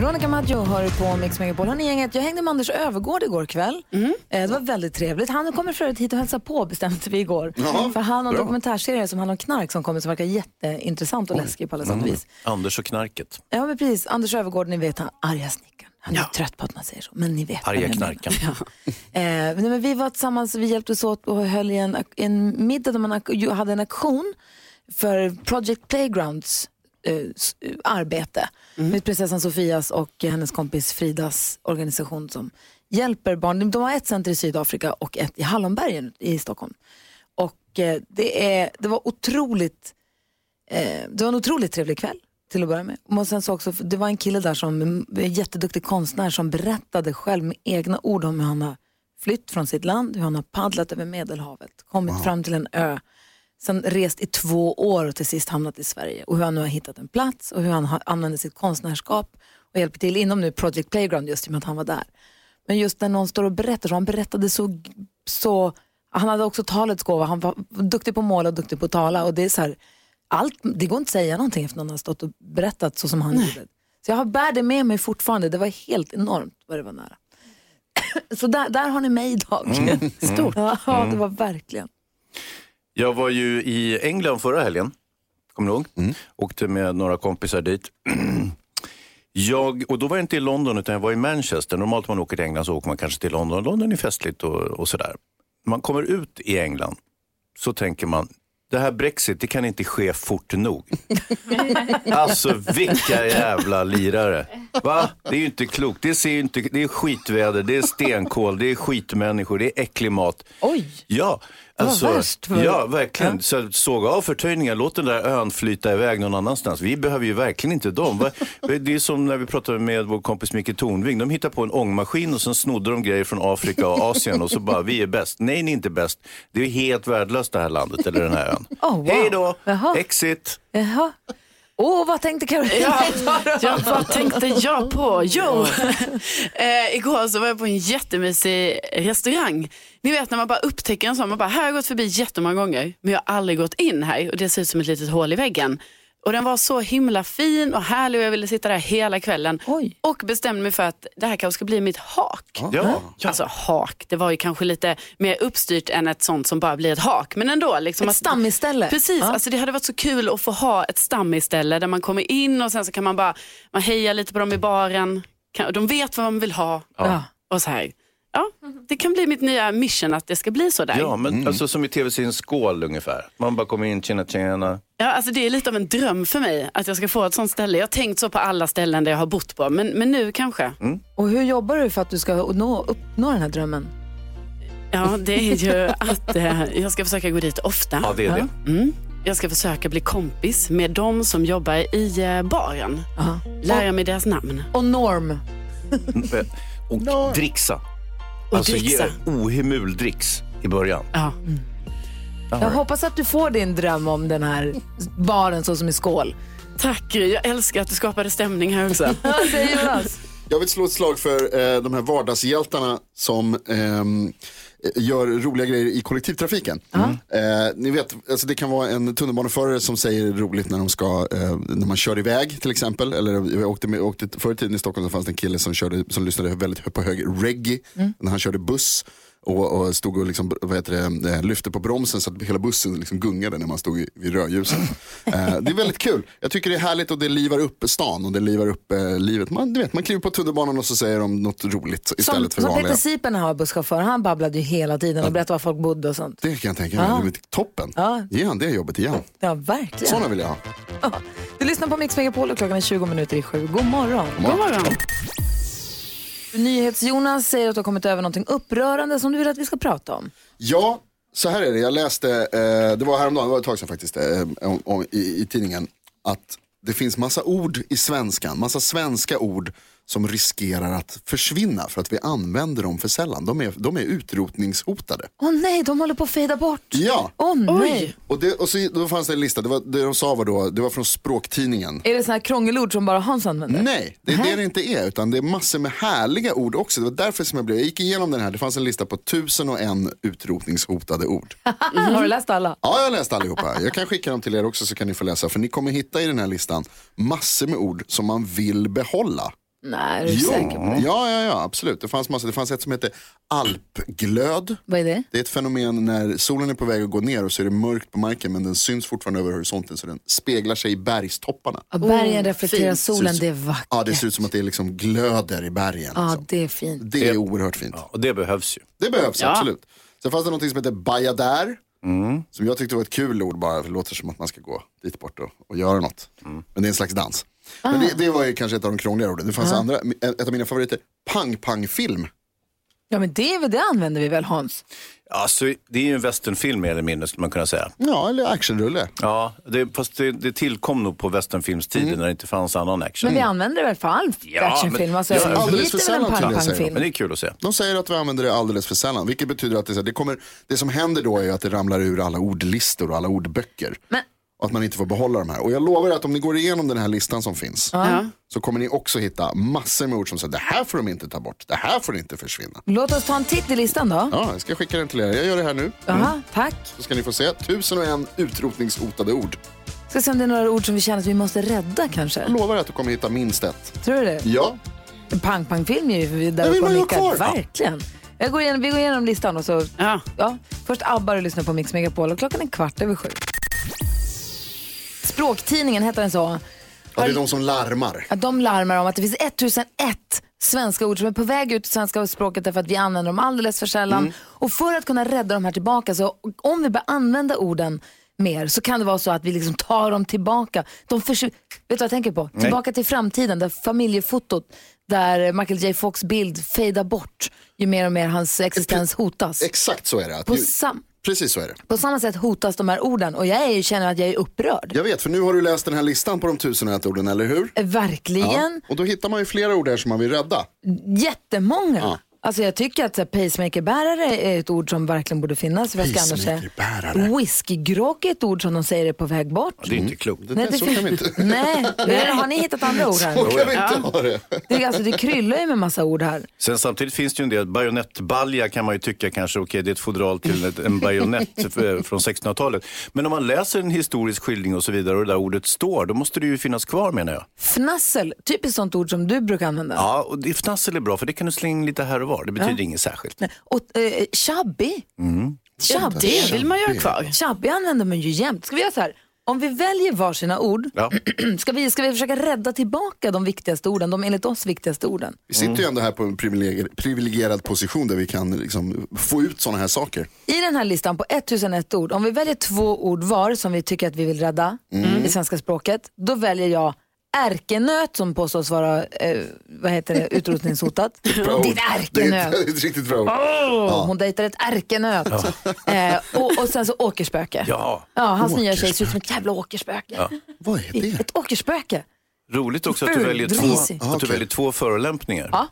Veronica Maggio har du på Mix Megapol. Hörrni gänget, jag hängde med Anders Övergård igår kväll. Eh, Det var väldigt trevligt. Han kommer för övrigt hit och hälsa på bestämde vi igår. Jaha, för han har en bra. dokumentärserie som handlar om knark som kommer som verkar jätteintressant och läskig på alla sätt och vis. Anders och knarket. Ja men precis, Anders Övergård, ni vet han arga snickaren. Han är trött på att man säger så, men ni vet. Arga knarkaren. Eh, men, vi var tillsammans, vi hjälptes åt och höll i en, en middag där man hade en aktion för Project Playgrounds eh, s- arbete. Med prinsessan Sofias och hennes kompis Fridas organisation som hjälper barn. De har ett center i Sydafrika och ett i Hallonbergen i Stockholm. Och eh, det, är, det var otroligt Eh, det var en otroligt trevlig kväll till att börja med. Och sen så också, det var en kille där som en jätteduktig konstnär som berättade själv med egna ord om hur han har flytt från sitt land, hur han har paddlat över Medelhavet, kommit fram till en ö, sen rest i två år och till sist hamnat i Sverige och hur han nu har hittat en plats och hur han har, använder sitt konstnärskap och hjälper till inom nu Project Playground just i och med att han var där. Men just när någon står och berättar så, han berättade så, så han hade också talets gåva, han var duktig på att måla och duktig på att tala och det är så här, allt, det går inte att säga någonting efter någon har stått och berättat så som han gjorde. Så jag har bär det med mig fortfarande, det var helt enormt vad det var nära. Så där, där har ni mig idag. Stort. Ja, det var verkligen. Jag var ju i England förra helgen. Kommer du ihåg? Åkte med några kompisar dit. Jag, och då var jag inte i London utan jag var i Manchester. Normalt när man åker till England så åker man kanske till London. London är festligt och, och sådär. Man kommer ut i England så tänker man, det här Brexit det kan inte ske fort nog. alltså vilka jävla lirare. Va? Det är ju inte klokt. Det, ser ju inte, det är skitväder, det är stenkol, det är skitmänniskor, det är äcklig mat. Oj, Ja, var alltså, värst för- ja verkligen. Så såg av förtöjningar, låt den där ön flyta iväg någon annanstans. Vi behöver ju verkligen inte dem. Det är som när vi pratade med vår kompis Micke Tornving. De hittar på en ångmaskin och sen snodde de grejer från Afrika och Asien och så bara, vi är bäst. Nej, ni är inte bäst. Det är helt värdelöst det här landet eller den här ön. Oh, wow. Hej då, exit. jaha. Åh, vad tänkte Caroline? Ja, vad tänkte jag på? Jo, eh, igår så var jag på en jättemysig restaurang. Ni vet när man bara upptäcker en sån, man bara, här har jag gått förbi jättemånga gånger, men jag har aldrig gått in här och det ser ut som ett litet hål i väggen. Och den var så himla fin och härlig och jag ville sitta där hela kvällen. Oj. Och bestämde mig för att det här kanske ska bli mitt hak. Ja, Alltså hak, det var ju kanske lite mer uppstyrt än ett sånt som bara blir ett hak. Men ändå. Liksom Ett att- stammiställe. Precis, Ja. alltså det hade varit så kul att få ha ett stammiställe där man kommer in och sen så kan man bara man hejar lite på dem i baren. De vet vad man vill ha. Ja. Och så här. Ja, det kan bli mitt nya mission att det ska bli så där. ja men alltså som i tv-serien Skål ungefär. Man bara kommer in, tjena tjena. Ja, alltså det är lite av en dröm för mig att jag ska få ett sånt ställe. Jag har tänkt så på alla ställen där jag har bott på, men, men nu kanske. Och hur jobbar du för att du ska nå, uppnå den här drömmen? Ja, det är ju att eh, jag ska försöka gå dit ofta. Ja, det är det. Mm. Jag ska försöka bli kompis med de som jobbar i eh, baren. Ja. Lära mig deras namn. Och norm. Och dricksa. Och Alltså dricksa. ge ohemul dricks i början. Ja. Jag hoppas att du får din dröm om den här baren så som i skål. Tack jag älskar att du skapade stämning här också. Jag vill slå ett slag för eh, de här vardagshjältarna som ehm, gör roliga grejer i kollektivtrafiken. Eh, ni vet, alltså det kan vara en tunnelbaneförare som säger roligt när, de ska, eh, när man kör iväg till exempel. Eller jag åkte, med, åkte förr i tiden i Stockholm så fanns det en kille som, körde, som lyssnade väldigt på hög reggae när han körde buss. Och, och stod och liksom, vad heter det, eh, lyfte på bromsen så att hela bussen liksom gungade när man stod i, vid rödljuset. eh, det är väldigt kul. Jag tycker det är härligt och det livar upp stan och det livar upp eh, livet. Man, du vet, man kliver på tunnelbanan och så säger de något roligt Som, istället för som vanliga. Peter Sipen har busschaufför, han babblade ju hela tiden och berättade var folk bodde och sånt. Det kan jag tänka mig. Ja. Det är toppen. Ja. Ge han det jobbet igen. Ja, verkligen. Sådana vill jag ha. Ja. Du lyssnar på Mix Megapol och klockan är 20 minuter i sju. God morgon. God morgon. NyhetsJonas säger att du har kommit över någonting upprörande som du vill att vi ska prata om. Ja, så här är det. Jag läste, eh, det var häromdagen, det var ett tag sedan faktiskt, eh, om, om, i, i tidningen, att det finns massa ord i svenskan, massa svenska ord som riskerar att försvinna för att vi använder dem för sällan. De är, de är utrotningshotade. Åh nej, de håller på att fejda bort. Ja, Åh nej. och, det, och så, då fanns det en lista, det, var, det de sa var då, det var från språktidningen. Är det sådana här krångelord som bara Hans använder? Nej, det är det det inte är, utan det är massor med härliga ord också. Det var därför som jag blev, jag gick igenom den här, det fanns en lista på tusen och en utrotningshotade ord. Har du läst alla? Ja, jag har läst allihopa. Jag kan skicka dem till er också så kan ni få läsa. För ni kommer hitta i den här listan massor med ord som man vill behålla. Nej, är du Jo. säker på det? Ja, ja, ja, absolut. Det fanns massor. Det fanns ett som heter alpglöd. Vad är det? Det är ett fenomen när solen är på väg att gå ner och så är det mörkt på marken men den syns fortfarande över horisonten så den speglar sig i bergstopparna. Ja, bergen reflekterar fint. solen, det är vackert. Ja, det ser ut som att det liksom glöder i bergen. Ja, liksom. det är fint. Det är oerhört fint. Ja, och det behövs ju. Det behövs Ja. absolut. Sen fanns det något som heter bajadär. Som jag tyckte var ett kul ord bara, för det låter som att man ska gå dit bort och, och göra något. Men det är en slags dans. Men det, det var ju kanske ett av de krångligare orden. Det fanns andra, ett av mina favoriter, pang-pang-film. Ja, men det, är väl- det använder vi väl Hans? Alltså, det är ju en westernfilm mer eller mindre skulle man kunna säga. Ja, eller actionrulle. Ja, det, fast det, det tillkom nog på westernfilmstiden när det inte fanns annan action. Men vi använder det väl för all Ja, actionfilm? men- Alltså, ja, alldeles för sällan till det, säger? Men det är kul att se. De säger att vi använder det alldeles för sällan. Vilket betyder att det, det, kommer, det som händer då är att det ramlar ur alla ordlistor och alla ordböcker. Men- Och att man inte får behålla de här. Och jag lovar att om ni går igenom den här listan som finns. Ja. Så kommer ni också hitta massor med ord som säger det här får de inte ta bort. Det här får inte försvinna. Låt oss ta en titt i listan då. Ja, jag ska skicka den till er. Jag gör det här nu. Jaha, tack. Så ska ni få se. Tusen och en utrotningshotade ord. Ska se om det är några ord som vi känner att vi måste rädda kanske. Jag lovar att du kommer hitta minst ett. Tror du det? Ja, En pang-pang-film är ju där Det vill uppe och man ju ha nickar. kvar. Verkligen. Jag går igenom, vi går igenom listan och så, Ja. ja. Först ABBA och lyssnar på Mix Megapol och klockan är kvart över sju. Språktidningen heter den så. ja det är de som larmar. De larmar om att det finns 1001 svenska ord som är på väg ut i svenska språket därför att vi använder dem alldeles för sällan. Mm. Och för att kunna rädda de här tillbaka, så om vi börjar använda orden mer så kan det vara så att vi liksom tar dem tillbaka. De Vet du vad jag tänker på? Tillbaka till framtiden, där familjefotot, där Michael J Fox bild fejdar bort ju mer och mer hans existens hotas. Exakt så är det. På, sam- precis så är det. på samma sätt hotas de här orden och jag är, känner att jag är upprörd. Jag vet, för nu har du läst den här listan på de tusen och ett orden, eller hur? Verkligen. Och då hittar man ju flera ord där som man vill rädda. Jättemånga. Alltså jag tycker att så här, pacemakerbärare är ett ord som verkligen borde finnas. Säga? Pacemakerbärare. Whiskygråk är ett ord som de säger är på väg bort. Det är inte klokt. Det, det, så kan vi inte. Nej, har ni hittat andra ord Så här? kan vi inte ha det. Det, är, alltså, det kryllar ju med massa ord här. Sen samtidigt finns det ju en del, bajonettbalja kan man ju tycka kanske, okej det är ett fodral till ett, en bajonett från 1600-talet. Men om man läser en historisk skildring och så vidare och det där ordet står, då måste det ju finnas kvar menar jag. Fnassel, typiskt sånt ord som du brukar använda. Ja, och det, fnassel är bra för det kan du slänga in lite här och var, det betyder inget särskilt. Nej, Och eh, chubby. Chubby. Det vill man ju ha kvar. Chubby använder man ju jämt. Ska vi göra så här? Om vi väljer varsina ord, Ja. ska, vi, ska vi försöka rädda tillbaka de viktigaste orden, de enligt oss viktigaste orden? Vi sitter ju ändå här på en privilegier- privilegierad position där vi kan liksom få ut sådana här saker. I den här listan på 1001 ord, om vi väljer två ord var som vi tycker att vi vill rädda i svenska språket, då väljer jag ärkenöt som påstås vara eh, vad heter det, utrotningshotat. Ditt Det är ärkenöt. ett, ett riktigt bra ord. Åh, Hon dejtar ett ärkenöt. Eh, och, och sen så åkerspöke. Ja, Ja, hans nya tjej ser ut som ett jävla åkerspöke. Vad är det? Ett åkerspöke. Roligt också att du väljer två, grisig. att du väljer två förolämpningar. Ja.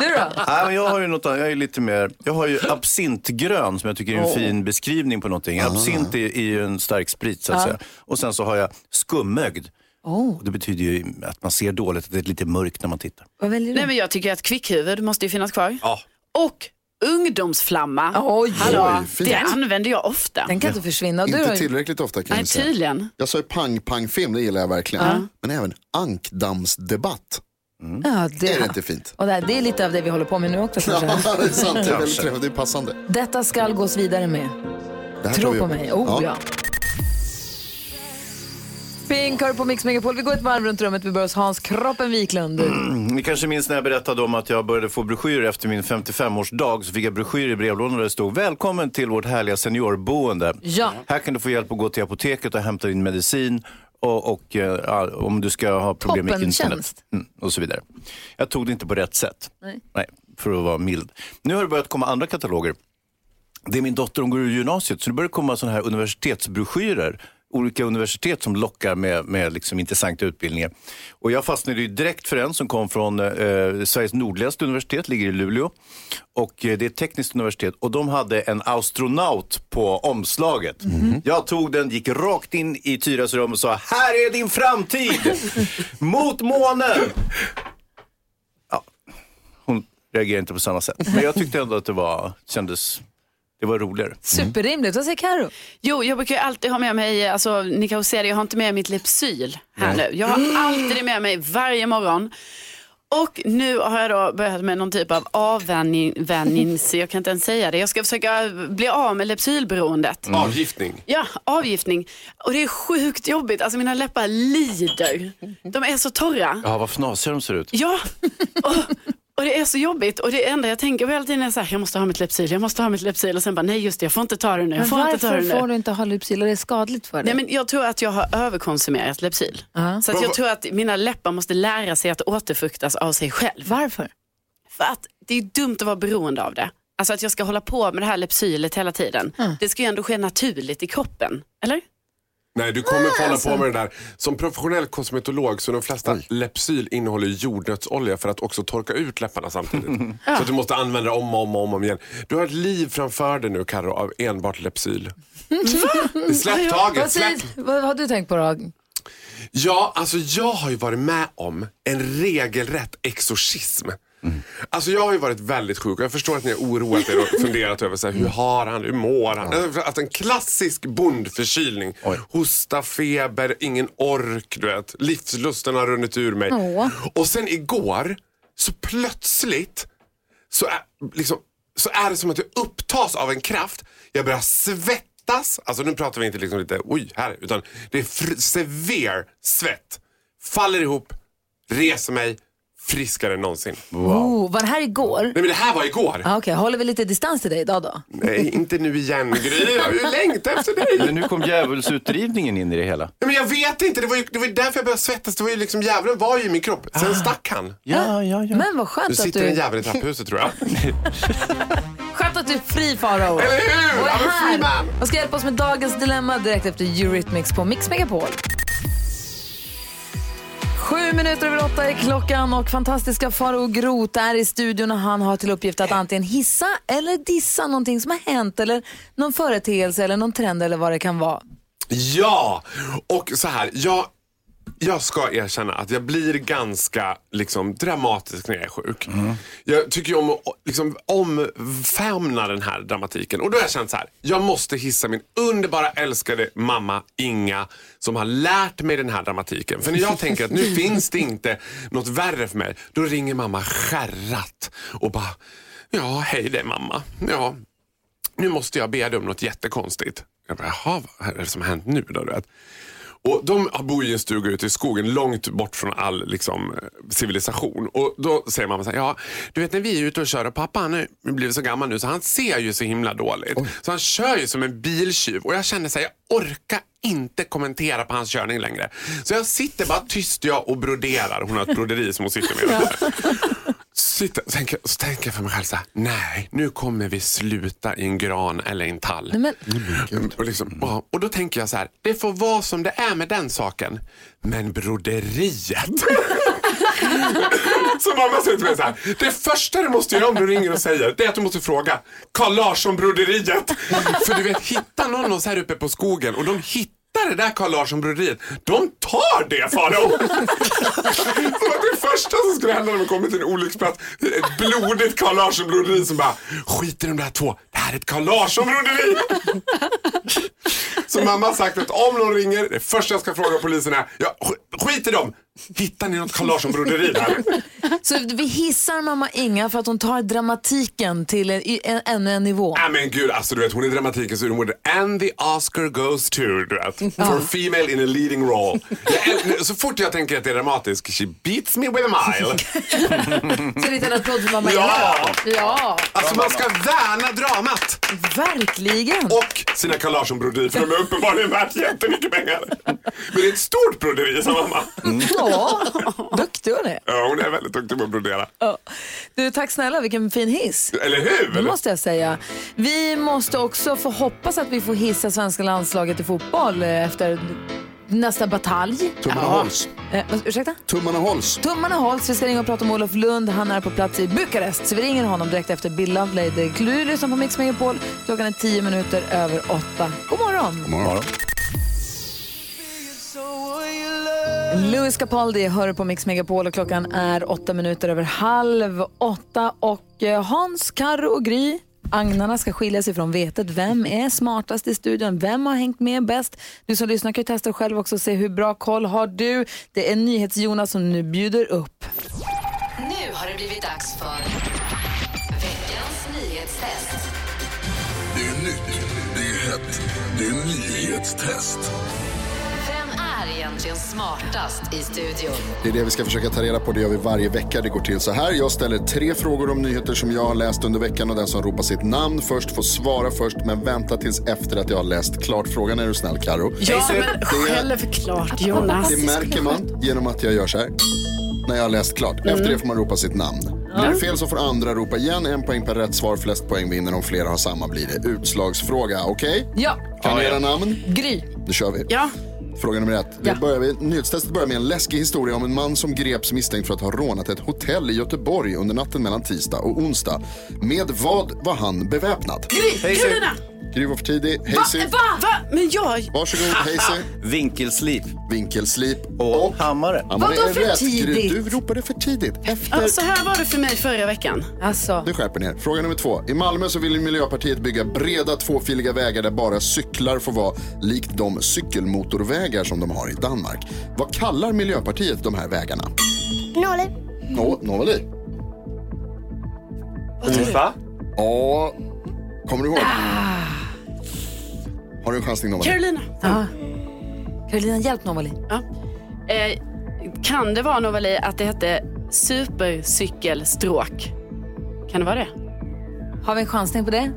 du då? Nej, men jag har ju något jag är lite mer, jag har ju absintgrön som jag tycker är en fin beskrivning på någonting. Absint är, är ju en stark sprit så att säga. Och sen så har jag skummögd. Oh. Det betyder ju att man ser dåligt, att det är lite mörkt när man tittar. Vad väljer du? Nej, men jag tycker att kvickhuvud måste ju finnas kvar. Ja. Och ungdomsflamma. Oj. Hallå, Oj, det använder jag ofta. Den kan inte försvinna. Du Inte tillräckligt ofta kan Nej, jag säga. tydligen. Jag sa ju pang-pang-film, det gillar jag verkligen. Men även ankdammsdebatt. Ja, Är det inte fint? och det, här, det är lite av det vi håller på med nu också. Ja, kanske. det är sant. Det är väldigt träffande. Det är passande. Detta ska gås vidare med. Det här tar Tro vi på upp. mig. Oh, ja. Pink hör på Mix Megapol. Vi går ett varv runt rummet. Vi börjar hos Hans Kroppen Wiklund. Ni kanske minns när jag berättade om att jag började få broschyrer efter min 55-årsdag. Så fick jag broschyrer i brevlådan där det stod Välkommen till vårt härliga seniorboende. Ja. Här kan du få hjälp att gå till apoteket och hämta din medicin. Och, och eh, ja, om du ska ha problem med internet. Mm, och så vidare. Jag tog det inte på rätt sätt. Nej. för att vara mild. Nu har det börjat komma andra kataloger. Det är min dotter, hon går ur gymnasiet, så det börjar komma sådana här universitetsbroschyrer. Olika universitet som lockar med, med liksom intressanta utbildningar. Och jag fastnade ju direkt för en som kom från eh, Sveriges nordligaste universitet, ligger i Luleå. Och eh, det är ett tekniskt universitet och de hade en astronaut på omslaget. Jag tog den, gick rakt in i Tyras rum och sa, här är din framtid! Mot månen! Ja, hon reagerade inte på samma sätt. Men jag tyckte ändå att det var, kändes, det var roligare. Superrimligt. Vad säger Karo? Jo, jag brukar ju alltid ha med mig, alltså ni kanske ser det, jag har inte med mitt Lypsyl här nu. Jag har alltid det med mig varje morgon. Och nu har jag då börjat med någon typ av avvänjnings, jag kan inte ens säga det. Jag ska försöka bli av med Lypsylberoendet. Avgiftning. Ja, avgiftning. Och det är sjukt jobbigt, alltså mina läppar lider. De är så torra. Ja, vad fnasiga de ser ut. Ja, och, och det är så jobbigt. Och det enda jag tänker på hela tiden är så här, jag måste ha mitt Lypsyl, jag måste ha mitt Lypsyl. Och sen bara, nej just det, jag får inte ta det nu. Jag får inte ta varför det nu. får du inte ha Lypsyl? Är det skadligt för dig? Nej, men jag tror att jag har överkonsumerat Lypsyl. Ja. Så att jag tror att mina läppar måste lära sig att återfuktas av sig själv. Varför? För att det är dumt att vara beroende av det. Alltså att jag ska hålla på med det här Lypsylet hela tiden. Det ska ju ändå ske naturligt i kroppen. Eller? Nej, du kommer få hålla alltså. på med det där. Som professionell kosmetolog så de flesta Lepsyl innehåller jordnötsolja för att också torka ut läpparna samtidigt. Så att du måste använda det om och om, och om, om igen. Du har ett liv framför dig nu Karo av enbart Lepsyl. Släpp taget, släpp. vad har du tänkt på då? Ja, alltså jag har ju varit med om en regelrätt exorcism. Alltså jag har ju varit väldigt sjuk och jag förstår att ni har oroat er och funderat över så här, hur har han, hur mår han? Har haft en klassisk bondförkylning. Oj. Hosta, feber, ingen ork, du vet. Livslusten har runnit ur mig. Åh. Och sen igår, så plötsligt så är, liksom, så är det som att jag upptas av en kraft. Jag börjar svettas. Alltså nu pratar vi inte liksom lite oj här, utan det är fr- severe svett. Faller ihop, reser mig, friskare än någonsin. Oh, var det här igår? Nej men det här var igår. Ah, Okej, håller vi lite distans till dig idag då? Nej, inte nu igen Gry. Jag har ju längtat efter dig. Men nu kom djävulsutdrivningen in i det hela. Nej, men jag vet inte, det var ju det var ju därför jag började svettas. Det var ju liksom, djävulen var ju i min kropp. Sen stack han. Ja, ja, ja. Men vad Nu skönt att sitter en du, jävel i trapphuset tror jag. skönt att du är fri Farao. Eller hur? Och är I'm a free man. och ska hjälpa oss med dagens dilemma direkt efter Eurythmics på Mix Megapol. Sju minuter över åtta är klockan och fantastiska Farao Groth är i studion och han har till uppgift att antingen hissa eller dissa någonting som har hänt eller någon företeelse eller någon trend eller vad det kan vara. Ja, och så här. Jag, jag ska erkänna att jag blir ganska liksom, dramatisk när jag är sjuk. Jag tycker ju om att liksom, omfamna den här dramatiken. Och då har jag känt så här. Jag måste hissa min underbara älskade mamma Inga som har lärt mig den här dramatiken. För när jag tänker att nu finns det inte något värre för mig. Då ringer mamma skärrat och bara Ja, hej det mamma. Ja, nu måste jag be dig om något jättekonstigt. Jag bara, jaha, vad är det som har hänt nu då? du vet? Och de bor i en stuga ute i skogen långt bort från all liksom, eh, civilisation. Och då säger mamma så här, ja du vet när vi är ute och kör och pappa han har blivit så gammal nu så han ser ju så himla dåligt. Så han kör ju som en biltjuv och jag känner så här, jag orkar inte kommentera på hans körning längre. Så jag sitter bara tyst jag och broderar. Hon har ett broderi som hon sitter med. Sitter, så, tänker, så tänker jag för mig själv så här, nej nu kommer vi sluta i en gran eller en tall. Nej, men, Mm, Och, liksom, ja, och då tänker jag så här, det får vara som det är med den saken. Men broderiet. så mamma säger till mig så här, det första du måste göra om du ringer och säger, det är att du måste fråga Carl Larsson-broderiet. För du vet, hittar någon oss här uppe på skogen och de hittar det där Carl Larsson-broderiet, de tar det Farao. Som att det första som skulle hända när man kommer till en olycksplats, ett blodigt Carl Larsson-broderi som bara, skit i de där två, det här är ett Carl Larsson-broderi. Så mamma har sagt att om någon ringer, det första jag ska fråga polisen är, ja, sk- skit i dem, hittar ni något Carl Larsson-broderi där? så vi hissar mamma Inga för att hon tar dramatiken till en, en, ännu en nivå. Nej men gud, alltså du vet hon är dramatikens urmoder. And the Oscar goes to, du vet. For female in a leading role. Jag så fort jag tänker att det är dramatiskt, she beats me with mile. Så en liten applåd för mamma Ja! Ja, Alltså man ska värna dramat verkligen. och sina Carl Larsson-broderi för de är uppenbarligen värt jättemycket pengar. Men det är ett stort broderi sa mamma. Ja, duktig hon är. Ja, hon är väldigt duktig på att brodera. Ja. Du, tack snälla, vilken fin hiss. Eller hur? Det måste jag säga. Vi måste också få hoppas att vi får hissa svenska landslaget i fotboll eh, efter nästa batalj. Tummarna hålls. Eh, ursäkta? Tummarna hålls. Tummarna hålls. Vi ska ringa och prata om Olof Lund. Han är på plats i Bukarest. Så vi ringer honom direkt efter Bill Lovelady. Du lyssnar på Mix Megapol. Klockan är tio minuter över åtta. God morgon! God morgon. Louis Capaldi hör på Mix Megapol och klockan är åtta minuter över halv åtta. Och eh, Hans, Karro och Gry, agnarna ska skiljas ifrån vetet. Vem är smartast i studion? Vem har hängt med bäst? Du som lyssnar kan ju testa själv också och se hur bra koll har du. Det är NyhetsJonas som nu bjuder upp. Nu har det blivit dags för veckans nyhetstest. Det är nytt, det är hett, det är nyhetstest. Egentligen smartast i studion? Det är det vi ska försöka ta reda på. Det gör vi varje vecka. Det går till så här. Jag ställer tre frågor om nyheter som jag har läst under veckan och den som ropar sitt namn först får svara först men vänta tills efter att jag har läst klart frågan. Är du snäll Karo? Ja, men skäll för klart Jonas. Det märker man genom att jag gör så här. När jag har läst klart. Efter det får man ropa sitt namn. Blir det fel så får andra ropa igen. En poäng per rätt svar. Flest poäng vinner. Om flera har samma blir det utslagsfråga. Okej? Ja, Kan ni era namn? Gry. Då kör vi. Ja, Fråga nummer ett. Vi Ja. börjar med, nyhetstestet börjar med en läskig historia om en man som greps misstänkt för att ha rånat ett hotell i Göteborg under natten mellan tisdag och onsdag. Med vad var han beväpnad? Gry, Carolina. Gry var för tidig. Hazy. Va? Va? Men jag... Varsågod Hazy. Vinkelslip Vinkelslip. och hammare. Ja, men det Vadå är för rätt. tidigt? Gry, Du ropade för tidigt. Efter... Ja, så här var det för mig förra veckan. Alltså, Du skärper ner. Fråga nummer två. I Malmö så vill Miljöpartiet bygga breda tvåfiliga vägar där bara cyklar får vara likt de cykelmotorvägar som de har i Danmark. Vad kallar Miljöpartiet de här vägarna? Nåle. Nå, Novali. Va? Ja, kommer du ihåg? Har du en chansning Novali? Carolina. Carolina, hjälp Novali. Ja. Eh, kan det vara Novali att det hette supercykelstråk? Kan det vara det? Har vi en chansning på det?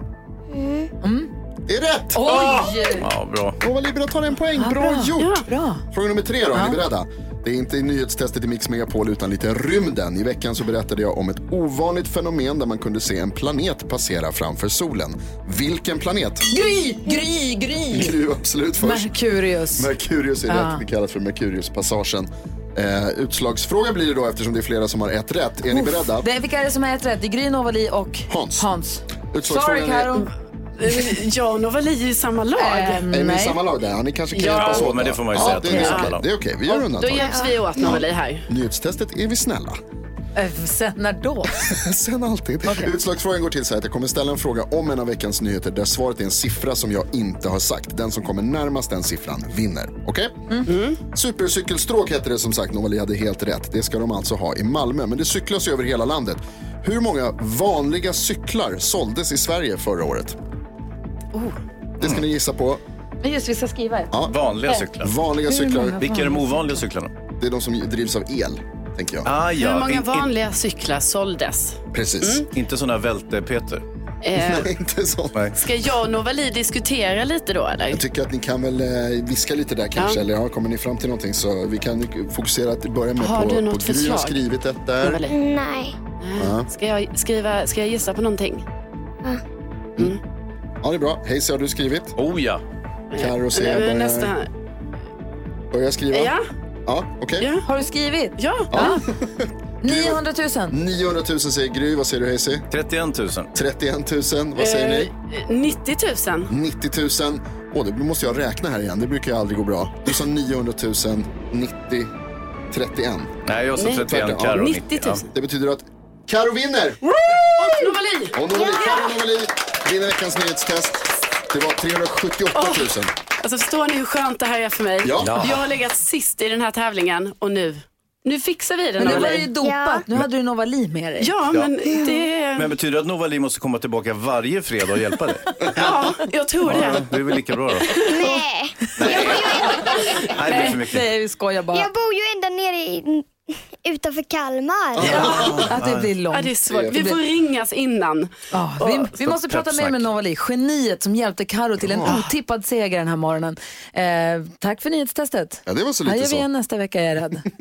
Det är rätt! Oj! Ja, bra. Novali, bra tar en poäng. Bra gjort! Ja. Bra. Fråga nummer tre då, är ni beredda? Det är inte i nyhetstestet i Mix Megapol utan lite rymden. I veckan så berättade jag om ett ovanligt fenomen där man kunde se en planet passera framför solen. Vilken planet? Gry, Gry, Gry. Är absolut först. Merkurius. Merkurius är rätt. Det kallas för Merkuriuspassagen. Eh, utslagsfråga blir det då eftersom det är flera som har ett rätt. Är ni beredda? Det är, vilka är det som är ett rätt? Det är Gry, Novali och Hans. Hans. Sorry Karo. Eh, Jag och Novali är i samma lag. Eh, Är ni i samma lag där? Ja, ni kanske kan Ja, hjälpas åt men då. det får man ju ja, säga att det, de är är okej. samma lag. det är okej. Vi gör Då undantag. hjälps vi åt Novali här. Nyhetstestet är vi snälla. Eh, Sen när då? Sen alltid. Utslagsfrågan går till så här att jag kommer ställa en fråga om en av veckans nyheter där svaret är en siffra som jag inte har sagt. Den som kommer närmast den siffran vinner. Okej? Supercykelstråk heter det som sagt. Novali hade helt rätt. Det ska de alltså ha i Malmö. Men det cyklas ju över hela landet. Hur många vanliga cyklar såldes i Sverige förra året? Det ska ni gissa på. Men just vi ska skriva ett. Vanliga cyklar. Vanliga cyklar, Vilka är de ovanliga cyklarna? det är de som drivs av el, tänker jag. Ah, ja. Hur många In- in- vanliga cyklar såldes? Precis. Inte sådana välte-Peter. Eh, Nej, inte så. Nej. ska jag och Novali diskutera lite då eller? Jag tycker att ni kan väl eh, viska lite där kanske, Ja. eller ja, kommer ni fram till någonting så vi kan fokusera till att börja med Har på, du på något Gry har förslag? skrivit ett där. Novali? Nej. Ska jag, skriva, ska jag gissa på någonting? Ja, det är bra. Hej, har du skrivit? Oh ja. Carro är börjar, nästa... börjar skriva. Ja, Ja, okej. ja, Har du skrivit? ja. 900 000. 900 000 säger Gry. Vad säger du Hayesy? 31 000. 31 000. Vad säger ni? Eh, 90 000. 90 000. Åh, det måste jag räkna här igen. Det brukar ju aldrig gå bra. Du sa 900 000, 90, 31. Nej, jag sa Nej. 31, Carro 90 000. Ja. Det betyder att Karo vinner! Novali! Och Novali, Karo Novali vinner veckans nyhetstest. Det var 378 000. Alltså förstår ni hur skönt det här är för mig? Ja. Ja. Jag har legat sist i den här tävlingen och nu, nu fixar vi det Men nu var det ju dopat. Ja. Nu hade du Novali med dig. Ja, men det... Men betyder det att Novali måste komma tillbaka varje fredag och hjälpa dig? Ja, jag tror det. Det är väl lika bra då? Nej. Jag bor ju, Nej, det blir för mycket. Nej, vi skojar bara. jag bor ju ända nere i, utanför Kalmar. Att det blir långt. Ja, det är svårt. Vi får ringas innan. Ja, vi, vi måste prata mer med Novali, geniet som hjälpte Karo till en otippad seger den här morgonen. Eh, tack för nyhetstestet. Ja, det var så Här lite gör vi igen nästa vecka, jag är rädd.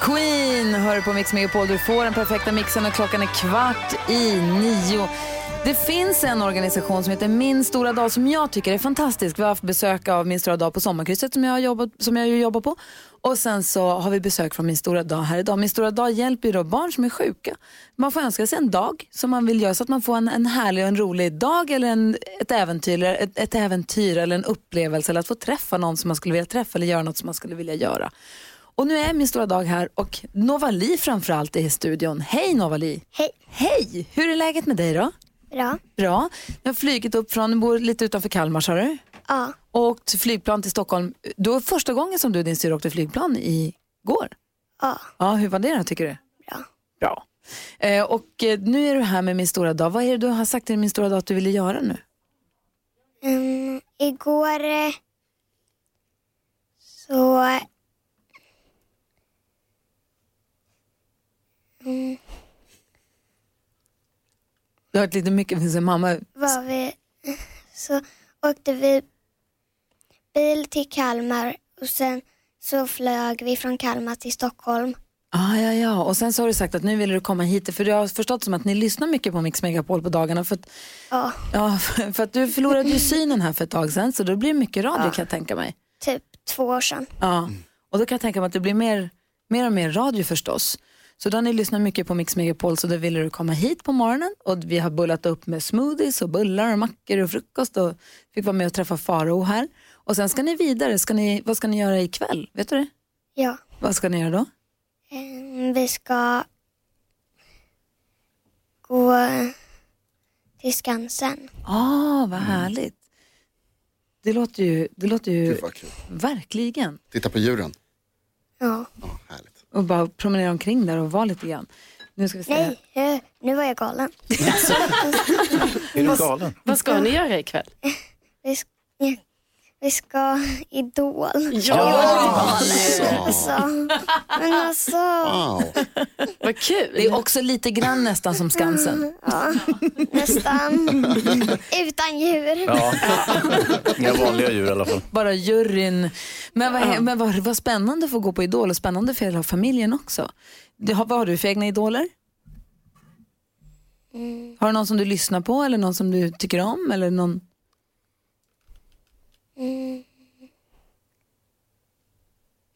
Queen hör på Mix Megapol. Du får den perfekta mixen och klockan är kvart i nio. Det finns en organisation som heter Min stora dag som jag tycker är fantastisk. Vi har haft besök av Min stora dag på sommarkrysset som jag, jobbat, som jag jobbar på. Och sen så har vi besök från Min stora dag här idag. Min stora dag hjälper ju då barn som är sjuka. Man får önska sig en dag som man vill göra så att man får en, en härlig och en rolig dag eller en, ett, äventyr, eller ett, ett äventyr eller en upplevelse eller att få träffa någon som man skulle vilja träffa eller göra något som man skulle vilja göra. Och nu är min stora dag här och Novali framförallt är i studion. Hej Novali! Hej. Hej! Hur är läget med dig då? Bra. Bra. Du har flugit upp från, du bor lite utanför Kalmar sa du? Ja. Och flygplan till Stockholm. Då var första gången som du och din syrra åkte flygplan igår. Ja. Ja, hur var det då tycker du? Bra. Bra. Eh, och eh, nu är du här med min stora dag. Vad är det du har sagt till min stora dag att du ville göra nu? Mm, igår eh, så... Du har hört lite mycket från sin mamma. var vi, så åkte vi bil till Kalmar och sen så flög vi från Kalmar till Stockholm. Ah, ja, ja. Och sen så har du sagt att nu vill du komma hit. För jag har förstått som att ni lyssnar mycket på Mix Megapol på dagarna. För att, Ja, ja, för att du förlorade ju synen här för ett tag sedan. Så då blir det mycket radio kan jag tänka mig. typ två år sedan. Ja. Och då kan jag tänka mig att det blir mer, mer och mer radio förstås. Så då har ni lyssnat mycket på Mix Megapol så då ville du komma hit på morgonen och vi har bullat upp med smoothies och bullar och mackor och frukost och fick vara med och träffa Faro här. Och sen ska ni vidare, ska ni, vad ska ni göra ikväll? Vet du det? Ja. Vad ska ni göra då? Eh, Vi ska gå till Skansen. Ah, vad härligt. Det låter ju, det låter ju kul. verkligen. Titta på djuren. Ja. Ja. Och bara promenera omkring där och vara lite grann. Nu ska vi se. Nej, eh, nu var jag galen. Är du galen? Vad ska ni göra ikväll? Vi ska, vi ska Idol. Ja, Alltså, men alltså, Wow. vad kul. Det är också lite grann nästan som Skansen. ja, nästan utan djur. Ja. Inga vanliga djur i alla fall. Bara juryn. Men, vad, men vad, vad spännande att få gå på Idol och spännande för hela familjen också. Det, har, vad har du för egna idoler? Har du någon som du lyssnar på eller någon som du tycker om? Eller någon... Mm.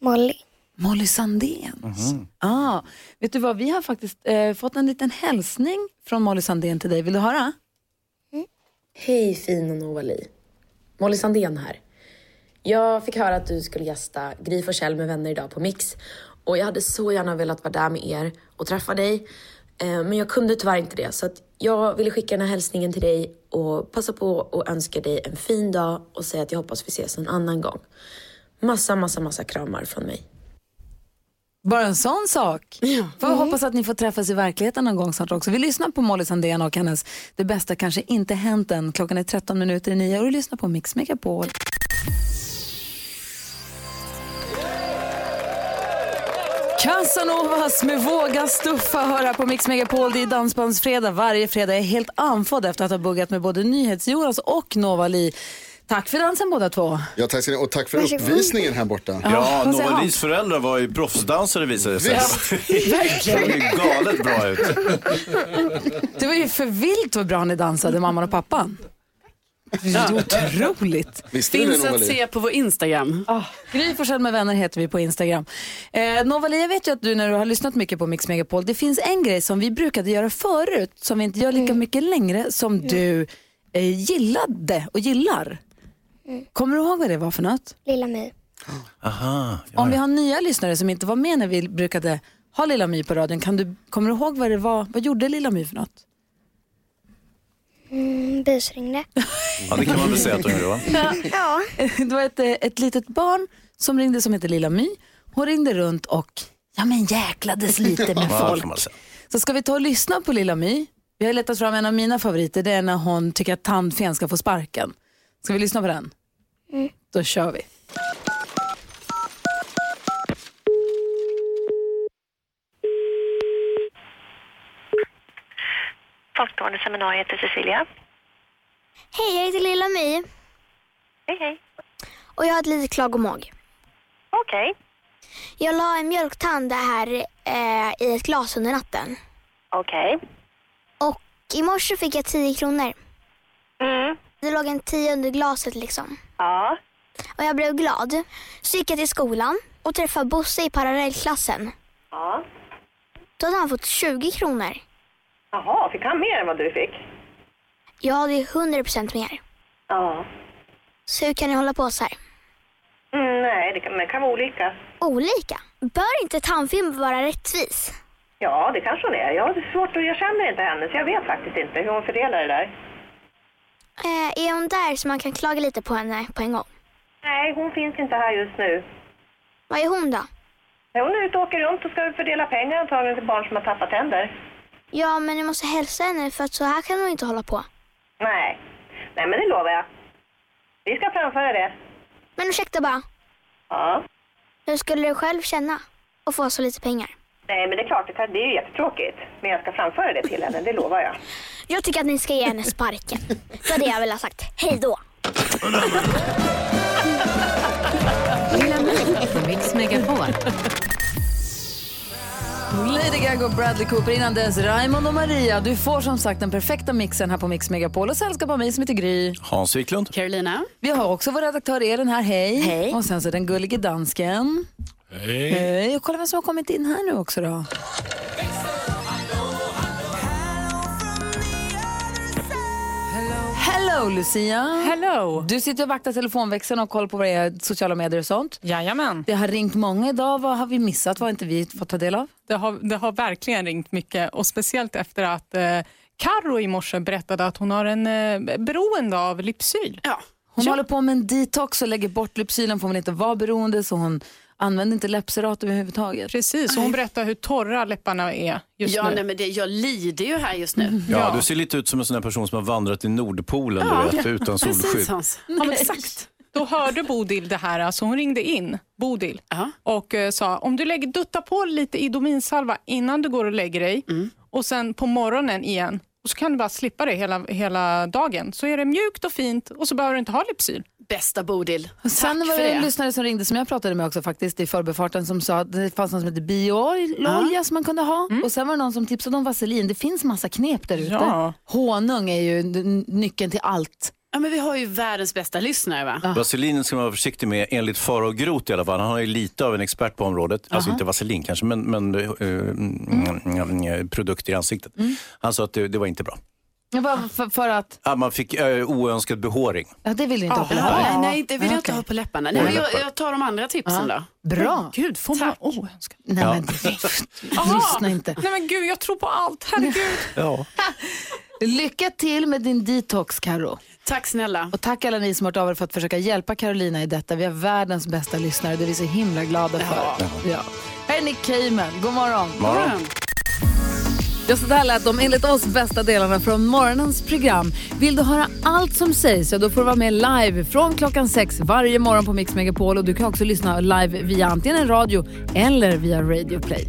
Molly. Molly Sandén. Ah, vet du vad, vi har faktiskt eh, fått en liten hälsning från Molly Sandén till dig. Vill du höra? Hej fina Novali. Molly Sandén här. Jag fick höra att du skulle gästa Gry Forssell med vänner idag på Mix. Och jag hade så gärna velat vara där med er och träffa dig. Eh, Men jag kunde tyvärr inte det. Så att jag ville skicka den här hälsningen till dig och passa på att önska dig en fin dag och säga att jag hoppas vi ses en annan gång. Massa, massa, massa kramar från mig. Bara en sån sak. Får vi hoppas att ni får träffas i verkligheten någon gång snart också. Vi lyssnar på Molly Sandén och hennes Det bästa kanske inte hänt än. Klockan är 13 minuter i nio och du lyssnar på Mix Megapol. Casanovas med Våga stuffa höra på Mix Megapol. Det är Dansbandsfredag. Varje fredag är jag helt andfådd efter att ha buggat med både NyhetsJonas och Novali. Tack för dansen båda två. Ja, tack ska ni. Och tack för Varsågod. uppvisningen här borta. Ja, Novalis föräldrar var ju proffsdansare visade det sig. Verkligen. Det såg ju galet bra ut. Det var ju för vilt vad bra ni dansade, mamman och pappan. Det är Otroligt. Visste du det Finns att Novali? se på vår Instagram. Oh, Gry Forssell med vänner heter vi på Instagram. Eh, Novali, jag vet ju att du när du har lyssnat mycket på Mix Megapol, det finns en grej som vi brukade göra förut, som vi inte gör lika mycket längre, som du eh, gillade och gillar. Kommer du ihåg vad det var för något? Lilla My. Aha. Om vi har nya lyssnare som inte var med när vi brukade ha Lilla My på radion, kan du, kommer du ihåg vad det var? Vad gjorde Lilla My för något? Mm, busringde. Ja, det kan man väl säga att de gjorde va? Ja. Det var ett, eh, ett litet barn som ringde som heter Lilla My. Hon ringde runt och ja, men jäklades lite med Ja, folk. Så ska vi ta och lyssna på Lilla My. Vi har letat fram en av mina favoriter. Det är när hon tycker att tandfen ska få sparken. Ska vi lyssna på den? Då kör vi. Barn och seminariet heter Cecilia. Hej, jag heter Lilla My Hej, hej. och jag har ett litet klagomål. Okej. Jag la en mjölktand här eh, i ett glas under natten. Okej. Och i morse fick jag 10 kronor. Mm. Det låg en 10 under glaset liksom. Ja. Och jag blev glad. Så gick jag till skolan och träffade Bosse i parallellklassen. Ja. Då hade han fått 20 kronor. Jaha, fick han mer än vad du fick? Ja, det är 100% mer. Ja. Så hur kan ni hålla på så här? Mm, nej, det kan, det kan vara olika. Olika? Bör inte tandfilm vara rättvis? Ja, det kanske hon är. Jag har svårt att, jag känner inte henne så jag vet faktiskt inte hur hon fördelar det där. Eh, är hon där så man kan klaga lite på henne på en gång? Nej, hon finns inte här just nu. Vad är hon då? Hon är ute och åker runt och ska fördela pengar antagligen till barn som har tappat tänder. Ja, men ni måste hälsa henne för att så här kan hon inte hålla på. Nej. Nej, men det lovar jag. Vi ska framföra det. Men ursäkta bara, Ja. hur skulle du själv känna att få så lite pengar? Nej, men det är klart, det, är ju jättetråkigt. Men jag ska framföra det till henne, det lovar jag. Jag tycker att ni ska ge henne sparken. Det var det jag ville ha sagt. Hej då! Lilla My på Mix Megapol. Lady Gaga och Bradley Cooper innan dess Raymond och Maria. Du får som sagt den perfekta mixen här på Mix Megapol och sällskap av mig som heter Gry. Hans Wiklund. Carolina. Vi har också vår redaktör Elin här, hej. Hej. Och sen så den gullige dansken. Hej. Hej. Och kolla vem som har kommit in här nu också då. Hello Lucia! Hello! Du sitter och vaktar telefonväxeln och kollar på våra sociala medier och sånt. Jajamän. Det har ringt många idag. Vad har vi missat? Vad har inte vi fått ta del av? Det har, det har verkligen ringt mycket och speciellt efter att eh, Karo i morse berättade att hon har en eh, beroende av Lypsyl. Ja. Hon håller på med en detox och lägger bort Lypsylen för hon vill inte vara beroende så hon använder inte läppserat överhuvudtaget. Precis, hon berättar hur torra läpparna är just ja, nu. nej, men det, jag lider ju här just nu. Ja, du ser lite ut som en sån här person som har vandrat i Nordpolen Ja. du vet, utan Precis, solskydd. Hans. Ja, men exakt. Då hörde Bodil det här, alltså hon ringde in Bodil och eh, sa om du lägger, dutta på lite Idominsalva innan du går och lägger dig och sen på morgonen igen och så kan du bara slippa det hela, hela dagen. Så är det mjukt och fint och så behöver du inte ha Lypsyl. Bästa Bodil. Och Sen Tack var det det. en lyssnare som ringde som jag pratade med också faktiskt i förbifarten som sa att det fanns något som heter bioolja som man kunde ha. Och sen var det någon som tipsade om vaselin. Det finns massa knep där ute. Ja. Honung är ju nyckeln till allt. Ja, men vi har ju världens bästa lyssnare va? Vaselinen ska man vara försiktig med, enligt Farao Groth i alla fall. Han är ju lite av en expert på området. Alltså Aha. inte vaselin kanske, men, men eh, mm, mm, produkter i ansiktet. Han sa att det, det var inte bra. Ja, bara för, för att, Ja, man fick uh, oönskad behåring. ja, det vill du inte ha på läpparna. nej, nej, det vill jag inte ha på läpparna. Nej, men jag, jag tar de andra tipsen Ja. då. Bra. Gud, får man oönskad? Nej, Ja. men, lyssna inte. Nej men gud, jag tror på allt. Herregud. Ja. Lycka till med din detox, Karo. Tack snälla. Och tack alla ni som har hört av er för att försöka hjälpa Carolina i detta. Vi har världens bästa lyssnare. Det är vi så himla glada för. Ja. Här är Nick Cayman. God morgon. Morgon. Ja, så där lät de enligt oss bästa delarna från morgonens program. Vill du höra allt som sägs så då får du vara med live från klockan sex varje morgon på Mix Megapol. Och du kan också lyssna live via antingen en radio eller via Radio Play.